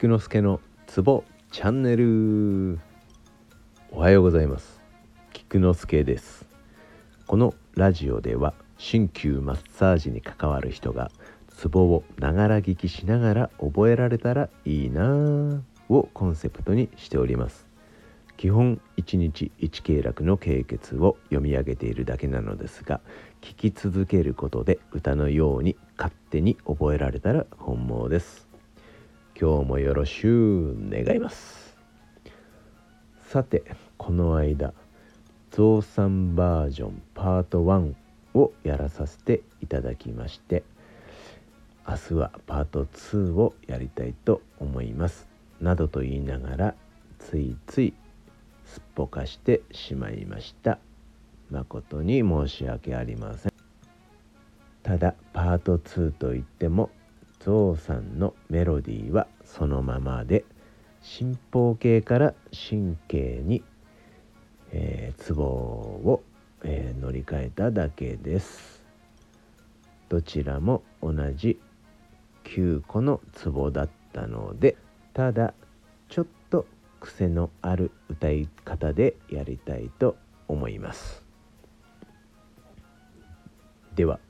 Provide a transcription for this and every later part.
菊之助のツボチャンネル。おはようございます。菊之助です。このラジオでは鍼灸マッサージに関わる人がツボをながら聞きしながら覚えられたらいいなぁをコンセプトにしております。基本1日1経絡の経血を読み上げているだけなのですが聞き続けることで歌のように勝手に覚えられたら本望です。今日もよろしゅう願います。さてこの間増産バージョンパート1をやらさせていただきまして明日はパート2をやりたいと思います。などと言いながらついついすっぽかしてしまいました。誠に申し訳ありません。ただパート2といってもゾウさんのメロディーはそのままで進行形から神経に、えー、ツボを、えー、乗り換えただけです。どちらも同じ9個のツボだったのでただちょっと癖のある歌い方でやりたいと思います。では「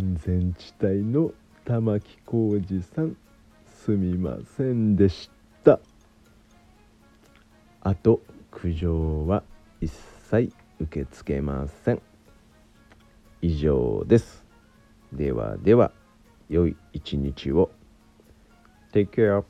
安全地帯の玉置浩二さんすみませんでした。あと苦情は一切受け付けません。以上です。ではでは良い一日を。Take care